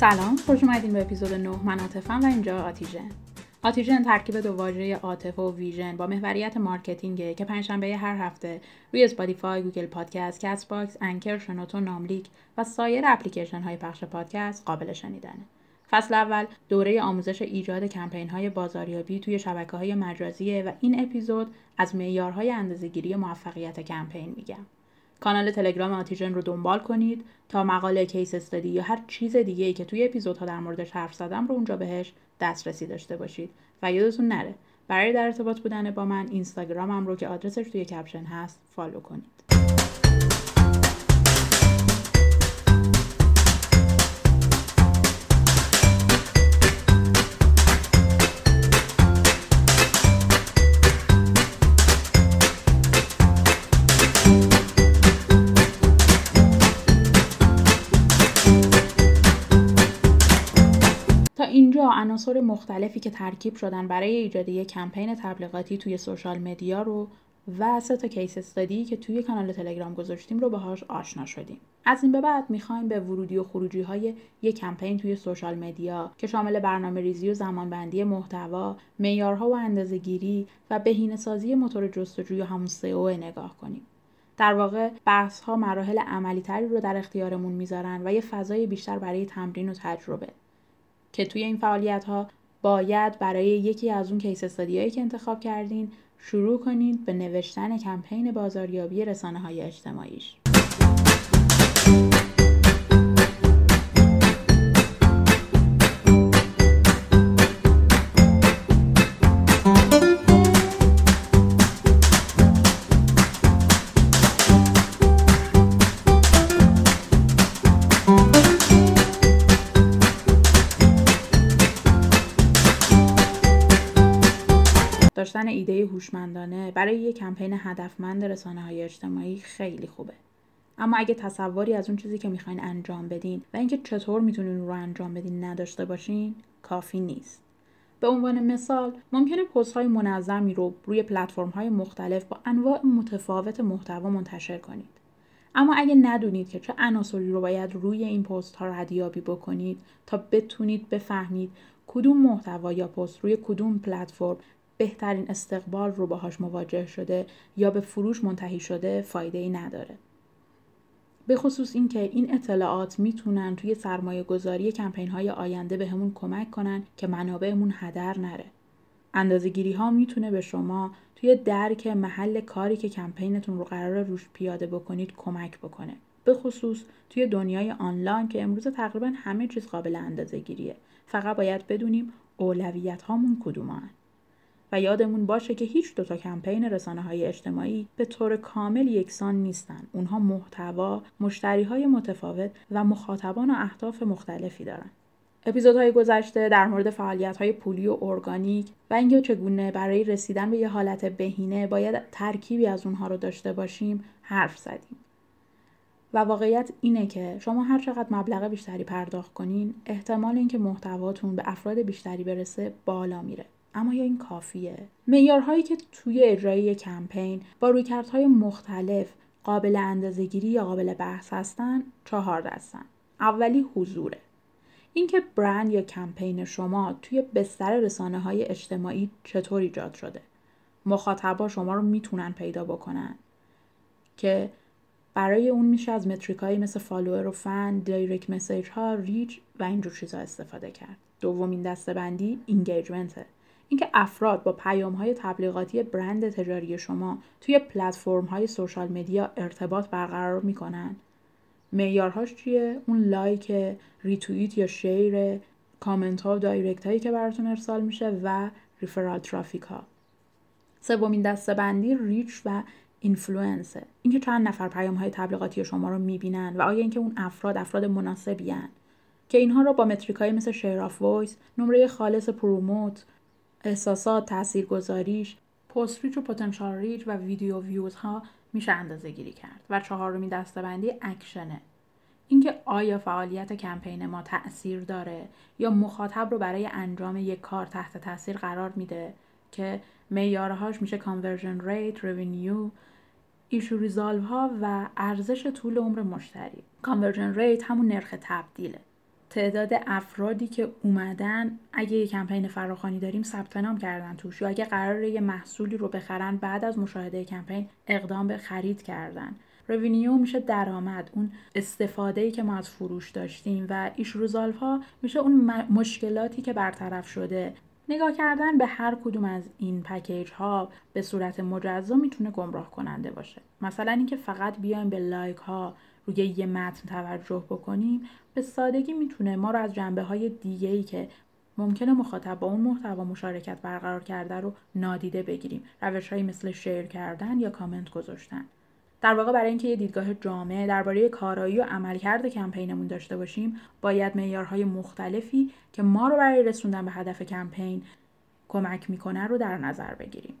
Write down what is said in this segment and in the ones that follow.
سلام خوش اومدین به اپیزود 9 من عاطفم و اینجا آتیژن آتیژن ترکیب دو واژه عاطفه و vision با محوریت marketing ه که پنجشنبه هر هفته روی اسپاتیفای، گوگل پادکست، کست باکس، انکر، شنوتو، ناملیک و سایر اپلیکیشن های پخش پادکست قابل شنیدنه. فصل اول دوره آموزش ایجاد کمپین های بازاریابی توی شبکه های مجازیه و این اپیزود از معیارهای اندازه‌گیری موفقیت کمپین میگم. کانال تلگرام آتیژن رو دنبال کنید تا مقاله case study یا هر چیز دیگه ای که توی اپیزودها در موردش حرف زدم رو اونجا بهش دسترسی داشته باشید. و یادتون نره برای در ارتباط بودن با من اینستاگرامم رو که آدرسش توی caption هست follow کنید. اینجا عناصر مختلفی که ترکیب شدن برای ایجاد یک کمپین تبلیغاتی توی social media رو و سه تا case study که توی کانال تلگرام گذاشتیم رو باهاش آشنا شدیم. از این به بعد می‌خوایم به ورودی و خروجی های یک کمپین توی social media که شامل برنامه ریزی و زمانبندی محتوا، معیارها و اندازه‌گیری و بهینه سازی موتور جستجو یا همون SEO نگاه کنیم. در واقع بحث ها مراحل عملی تری رو در اختیارمون می‌ذارن و یه فضای بیشتر برای تمرین و تجربه که توی این فعالیت ها باید برای یکی از اون کیس استادیایی که انتخاب کردین شروع کنید به نوشتن کمپین بازاریابی رسانه های اجتماعیش. ایده هوشمندانه برای یک کمپین هدفمند رسانه های اجتماعی خیلی خوبه. اما اگه تصوری از اون چیزی که می‌خواین انجام بدین و اینکه چطور می‌تونین رو انجام بدین نداشته باشین کافی نیست. به عنوان مثال ممکنه پست های منظمی رو روی پلتفرم های مختلف با انواع متفاوت محتوا منتشر کنید. اما اگه ندونید که چه عناصری رو باید روی این پست ها ردیابی بکنید تا بتونید بفهمید کدوم محتوا یا پست روی کدوم پلتفرم بهترین استقبال رو باهاش مواجه شده یا به فروش منتهی شده فایده ای نداره. به خصوص اینکه این اطلاعات می‌تونن توی سرمایه گذاری کمپین های آینده به همون کمک کنن که منابعمون هدر نره. اندازه ها می‌تونه به شما توی درک محل کاری که کمپینتون رو قرار روش پیاده بکنید کمک بکنه. به خصوص توی دنیای آنلاین که امروز تقریبا همه چیز قابل اندازه گیریه. فقط باید بدونیم اولویت هامون کدومان. و یادمون باشه که هیچ دوتا کمپین رسانه های اجتماعی به طور کامل یکسان نیستن. اونها محتوا، مشتری های متفاوت و مخاطبان و اهداف مختلفی دارن. اپیزودهای گذشته در مورد فعالیت های پولی و ارگانیک و اینکه چگونه برای رسیدن به یه حالت بهینه باید ترکیبی از اونها رو داشته باشیم حرف زدیم. و واقعیت اینه که شما هر چقدر مبلغ بیشتری پرداخت کنین احتمال اینکه محتواتون به افراد بیشتری برسه بالا میره. اما یا این کافیه. معیارهایی که توی اجرای کمپین با رویکردهای مختلف قابل اندازهگیری یا قابل بحث هستن چهار دستن. اولی حضوره. اینکه برند یا کمپین شما توی بستر رسانه های اجتماعی چطور ایجاد شده. مخاطبا شما رو می‌تونن پیدا بکنن. که برای اون میشه از metric ایی مثل follower و fan، direct message ها، reach و اینجور چیزها استفاده کرد. دومین دسته‌بندی engagement ه. اینکه افراد با پیام های تبلیغاتی برند تجاری شما توی پلتفرم های social media ارتباط برقرار می‌کنن. معیارهاش چیه؟ اون like retweet یا share comment ها و direct هایی که براتون ارسال میشه و referral traffic ها سومین دسته‌بندی reach و influence ه اینکه چند نفر پیام های تبلیغاتی شما رو می‌بینن و آیا اینکه اون افراد افراد مناسبی که اینها رو با metric ایی مثل share of voice، نمره خالص promote، احساسات تاثیرگذاریش post reach و potential reach و video views ها میشه اندازه گیری کرد و چهارمین دستبندی اکشنه اینکه آیا فعالیت کمپین ما تاثیر داره یا مخاطب رو برای انجام یک کار تحت تاثیر قرار میده که معیارهاش میشه conversion rate، revenue، issue resolve ها و ارزش طول عمر مشتری. conversion rate همون نرخ تبدیله. تعداد افرادی که اومدن اگه یه کمپین فراخوانی داریم ثبت نام کردن توش. یا اگه قرار یه محصولی رو بخرن بعد از مشاهده کمپین اقدام به خرید کردن. revenue میشه درآمد. اون استفاده ای که ما از فروش داشتیم و issue resolve ها میشه اون مشکلاتی که برطرف شده. نگاه کردن به هر کدوم از این پکیج ها به صورت مجزا می‌تونه گمراه کننده باشه. مثلا اینکه فقط بیایم به لایک ها روی یه متن توجه بکنیم به سادگی می‌تونه ما رو از جنبه های دیگه ای که ممکنه مخاطب با اون محتوا مشارکت برقرار کرده رو نادیده بگیریم. روش مثل شیر کردن یا کامنت گذاشتن. در واقع برای اینکه یه دیدگاه جامع درباره کارایی و عملکرد کمپینمون داشته باشیم باید معیارهای مختلفی که ما رو برای رسوندن به هدف کمپین کمک می‌کنه رو در نظر بگیریم.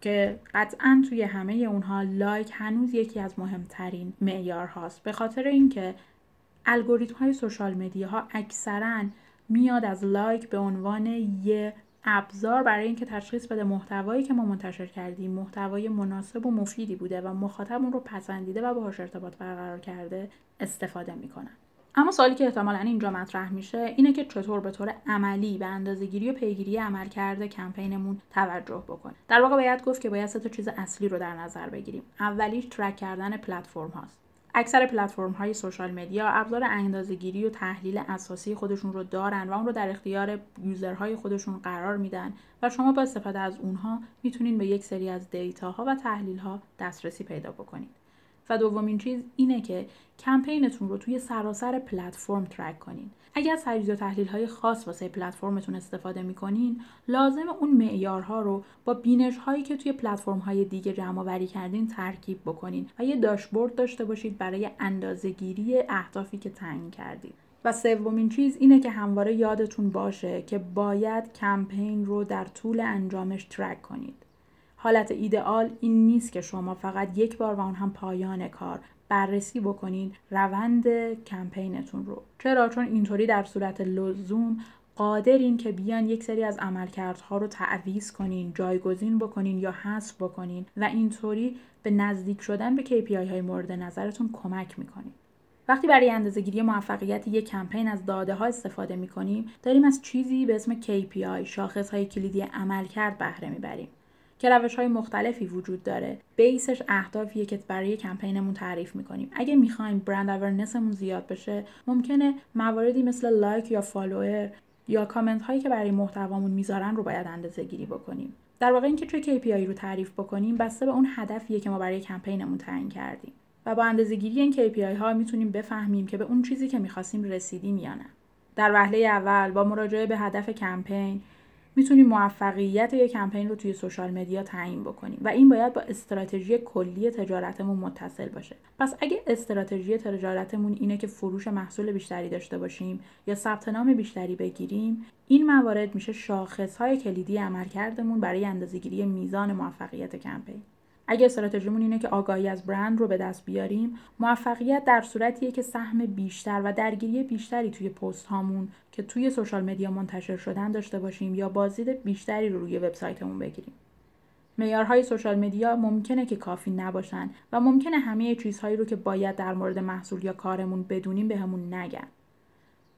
که قطعا توی همه اونها لایک هنوز یکی از مهمترین معیار هاست به خاطر اینکه الگوریتم های social media ها اکثرا میاد از لایک به عنوان یه ابزار برای اینکه تشخیص بده محتوایی که ما منتشر کردیم محتوای مناسب و مفیدی بوده و مخاطب اون رو پسندیده و باهاش ارتباط برقرار کرده استفاده می‌کنن. اما سوالی که احتمالا اینجا مطرح میشه اینه که چطور به طور عملی به اندازهگیری و پیگیری عملکرد کمپینمون توجه بکنه. در واقع باید گفت که باید سه تا چیز اصلی رو در نظر بگیریم. اولیش track کردن پلتفرم هاست. اکثر پلتفرم های social media ابزار اندازهگیری و تحلیل اساسی خودشون رو دارن و اون رو در اختیار user های خودشون قرار میدن و شما با استفاده از اونها می‌تونین به یک سری از data ها و تحلیل ها دسترسی پیدا بکنید. و دومین چیز اینه که کمپینتون رو توی سراسر پلتفرم track کنین. اگر از و تحلیل های خاص واسه پلتفرمتون استفاده می‌کنین لازمه اون معیارها رو با بینش هایی که توی پلتفرم های دیگه جمع آوری کردین ترکیب بکنین و یه داشبورد داشته باشید برای اندازهگیری اهدافی که تعیین کردید و سومین چیز اینه که همواره یادتون باشه که باید کمپین رو در طول انجامش ترک کنید. حالت ایدئال این نیست که شما فقط یک بار و اون هم پایان کار بررسی بکنین روند کمپینتون رو. چرا؟ چون اینطوری در صورت لزوم قادرین که بیان یک سری از عملکردها رو تعویض کنین جایگزین بکنین یا حذف بکنین و اینطوری به نزدیک شدن به KPI های مورد نظرتون کمک می‌کنین. وقتی برای اندازهگیری موفقیت یک کمپین از داده ها استفاده می کنیم داریم از چیزی به اسم KPI شاخص های کلیدی عملکرد بهره می‌بریم. که روش های مختلفی وجود داره. base ش اهدافیه که برای کمپینمون تعریف می‌کنیم. اگه می‌خوایم brand awareness مون زیاد بشه ممکنه مواردی مثل لایک یا فالوور یا کامنت هایی که برای محتوامون می‌ذارن رو باید اندازه گیری بکنیم. در واقع اینکه چه KPI رو تعریف بکنیم بسته به اون هدفیه که ما برای کمپینمون تعیین کردیم. و با اندازه‌گیری این KPI ها می‌تونیم بفهمیم که به اون چیزی که می‌خواستیم رسیدیم یا نه. در وهله اول با مراجعه به هدف کمپین می‌تونیم موفقیت یک کمپین رو توی سوشال مدیا تعیین بکنیم و این باید با استراتژی کلی تجارتمون متصل باشه. پس اگه استراتژی تجارتمون اینه که فروش محصول بیشتری داشته باشیم یا ثبت نام بیشتری بگیریم این موارد میشه شاخص های کلیدی عملکردمون برای اندازهگیری میزان موفقیت کمپین. اگه استراتژیمون اینه که آگاهی از برند رو به دست بیاریم موفقیت در صورتیه که سهم بیشتر و درگیری بیشتری توی پست هامون که توی social media منتشر شدن داشته باشیم یا بازدید بیشتری رو روی وبسایتمون بگیریم. معیارهای social media ممکنه که کافی نباشن و ممکنه همه چیزهایی رو که باید در مورد محصول یا کارمون بدونیم بهمون به نگن.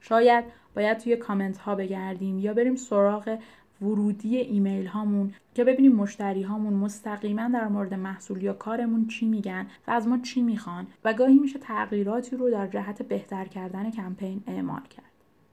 شاید باید توی کامنت ها بگردیم یا بریم سراغ ورودی ایمیل هامون که ببینیم مشتری هامون مستقیما در مورد محصول یا کارمون چی میگن و از ما چی می‌خوان و گاهی میشه تغییراتی رو در جهت بهتر کردن کمپین اعمال کرد.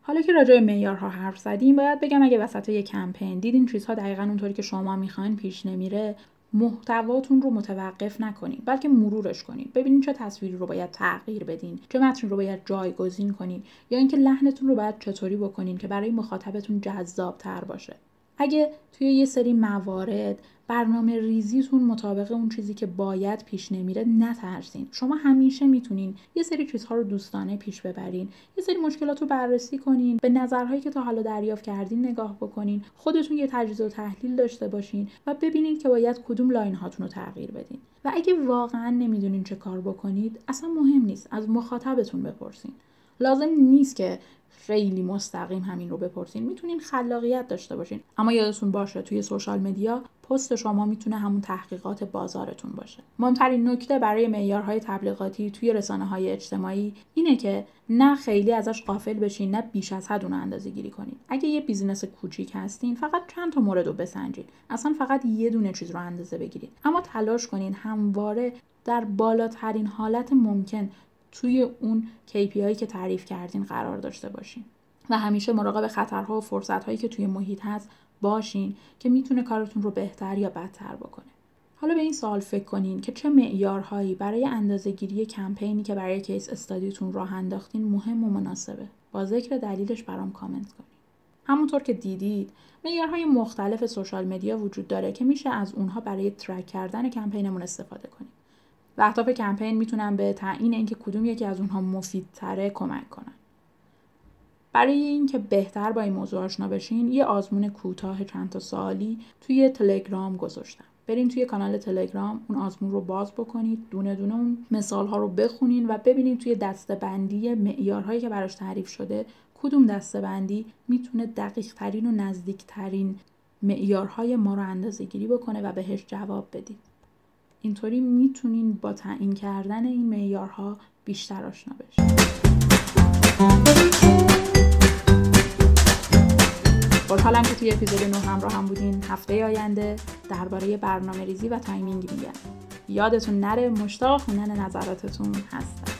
حالا که راجع به معیارها حرف زدیم باید بگم اگه وسط یک کمپین دیدین چیزها دقیقا اونطوری که شما می‌خواین پیش نمیره محتواتون رو متوقف نکنین بلکه مرورش کنین. ببینین چه تصویری رو باید تغییر بدین چه متنی رو باید جایگزین کنین یا اینکه لحنتون رو باید چطوری بکنین که برای مخاطبتون جذاب تر باشه. اگه توی یه سری موارد برنامه ریزیتون مطابق اون چیزی که باید پیش نمیره نترسین. شما همیشه می‌تونین یه سری چیزها رو دوستانه پیش ببرین. یه سری مشکلات رو بررسی کنین. به نظرهایی که تا حالا دریافت کردین نگاه بکنین. خودتون یه تجزیه و تحلیل داشته باشین و ببینید که باید کدوم line هاتون رو تغییر بدین. و اگه واقعا نمی‌دونین چه کار بکنید اصلا مهم نیست. از مخاطبتون بپرسین. لازم نیست که خیلی مستقیم همین رو بپرسین. می‌تونین خلاقیت داشته باشین. اما یادتون باشه توی social media پست شما می‌تونه همون تحقیقات بازارتون باشه. مهمترین نکته برای معیارهای تبلیغاتی توی رسانه های اجتماعی اینه که نه خیلی ازش غافل بشین نه بیش از حد اون اندازه گیری کنین. اگه یه business کوچیک هستین فقط چند تا مورد رو بسنجین. اصلا فقط یه دونه چیز رو اندازه بگیرید اما تلاش کنین همواره در بالاترین حالت ممکن توی اون KPI که تعریف کردین قرار داشته باشین. و همیشه مراقب خطرها و فرصتهایی که توی محیط هست باشین که می‌تونه کارتون رو بهتر یا بدتر بکنه. حالا به این سوال فکر کنین که چه معیارهایی برای اندازهگیری کمپینی که برای case study تون راه انداختین مهم و مناسبه؟ با ذکر دلیلش برام کامنت کنین. همونطور که دیدید معیارهای مختلف social media وجود داره که میشه از اونها برای track کردن کمپینمون استفاده کنیم. و اهداف کمپین می‌تونن به تعیین اینکه کدوم یکی از اونها مفیدتره کمک کنن. برای اینکه بهتر با این موضوع آشنا بشین یه آزمون کوتاه چند تا سالی توی تلگرام گذاشتم. برین توی کانال تلگرام اون آزمون رو باز بکنید دونه دونه اون مثال ها رو بخونین و ببینید توی دستبندی معیارهایی که براش تعریف شده کدوم دستبندی می‌تونه دقیق ترین و نزدیک ترین معیارهای ما رو اندازه گیری بکنه و بهش جواب بدید اینطوری می‌تونین با تعیین کردن این معیارها بیشتر آشنا بشین. خوشحالم که توی اپیزود 9 همراه هم بودین هفته آینده درباره برنامه ریزی و timing میگم. یادتون نره مشتاق خوندن نظراتتون هستم